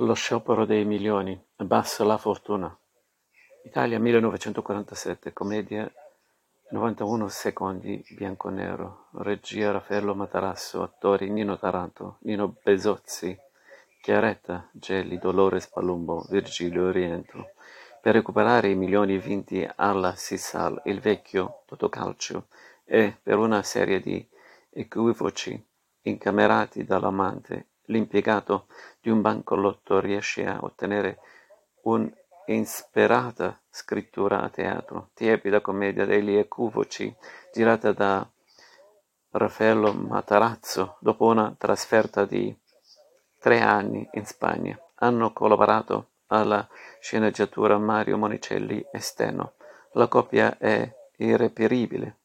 Lo sciopero dei milioni, abbassa la fortuna. Italia 1947, commedia 91 secondi, bianco-nero, regia Raffaello Matarasso, attori Nino Taranto, Nino Besozzi, Chiaretta, Gelli, Dolores Palumbo, Virgilio Rientro. Per recuperare i milioni vinti alla Sissal, il vecchio Totocalcio, e per una serie di equivoci incamerati dall'amante l'impiegato di un bancolotto riesce a ottenere un'insperata scrittura a teatro, tiepida commedia degli equivoci, girata da Raffaello Matarazzo dopo una trasferta di tre anni in Spagna. Hanno collaborato alla sceneggiatura Mario Monicelli e Steno. La coppia è irreperibile.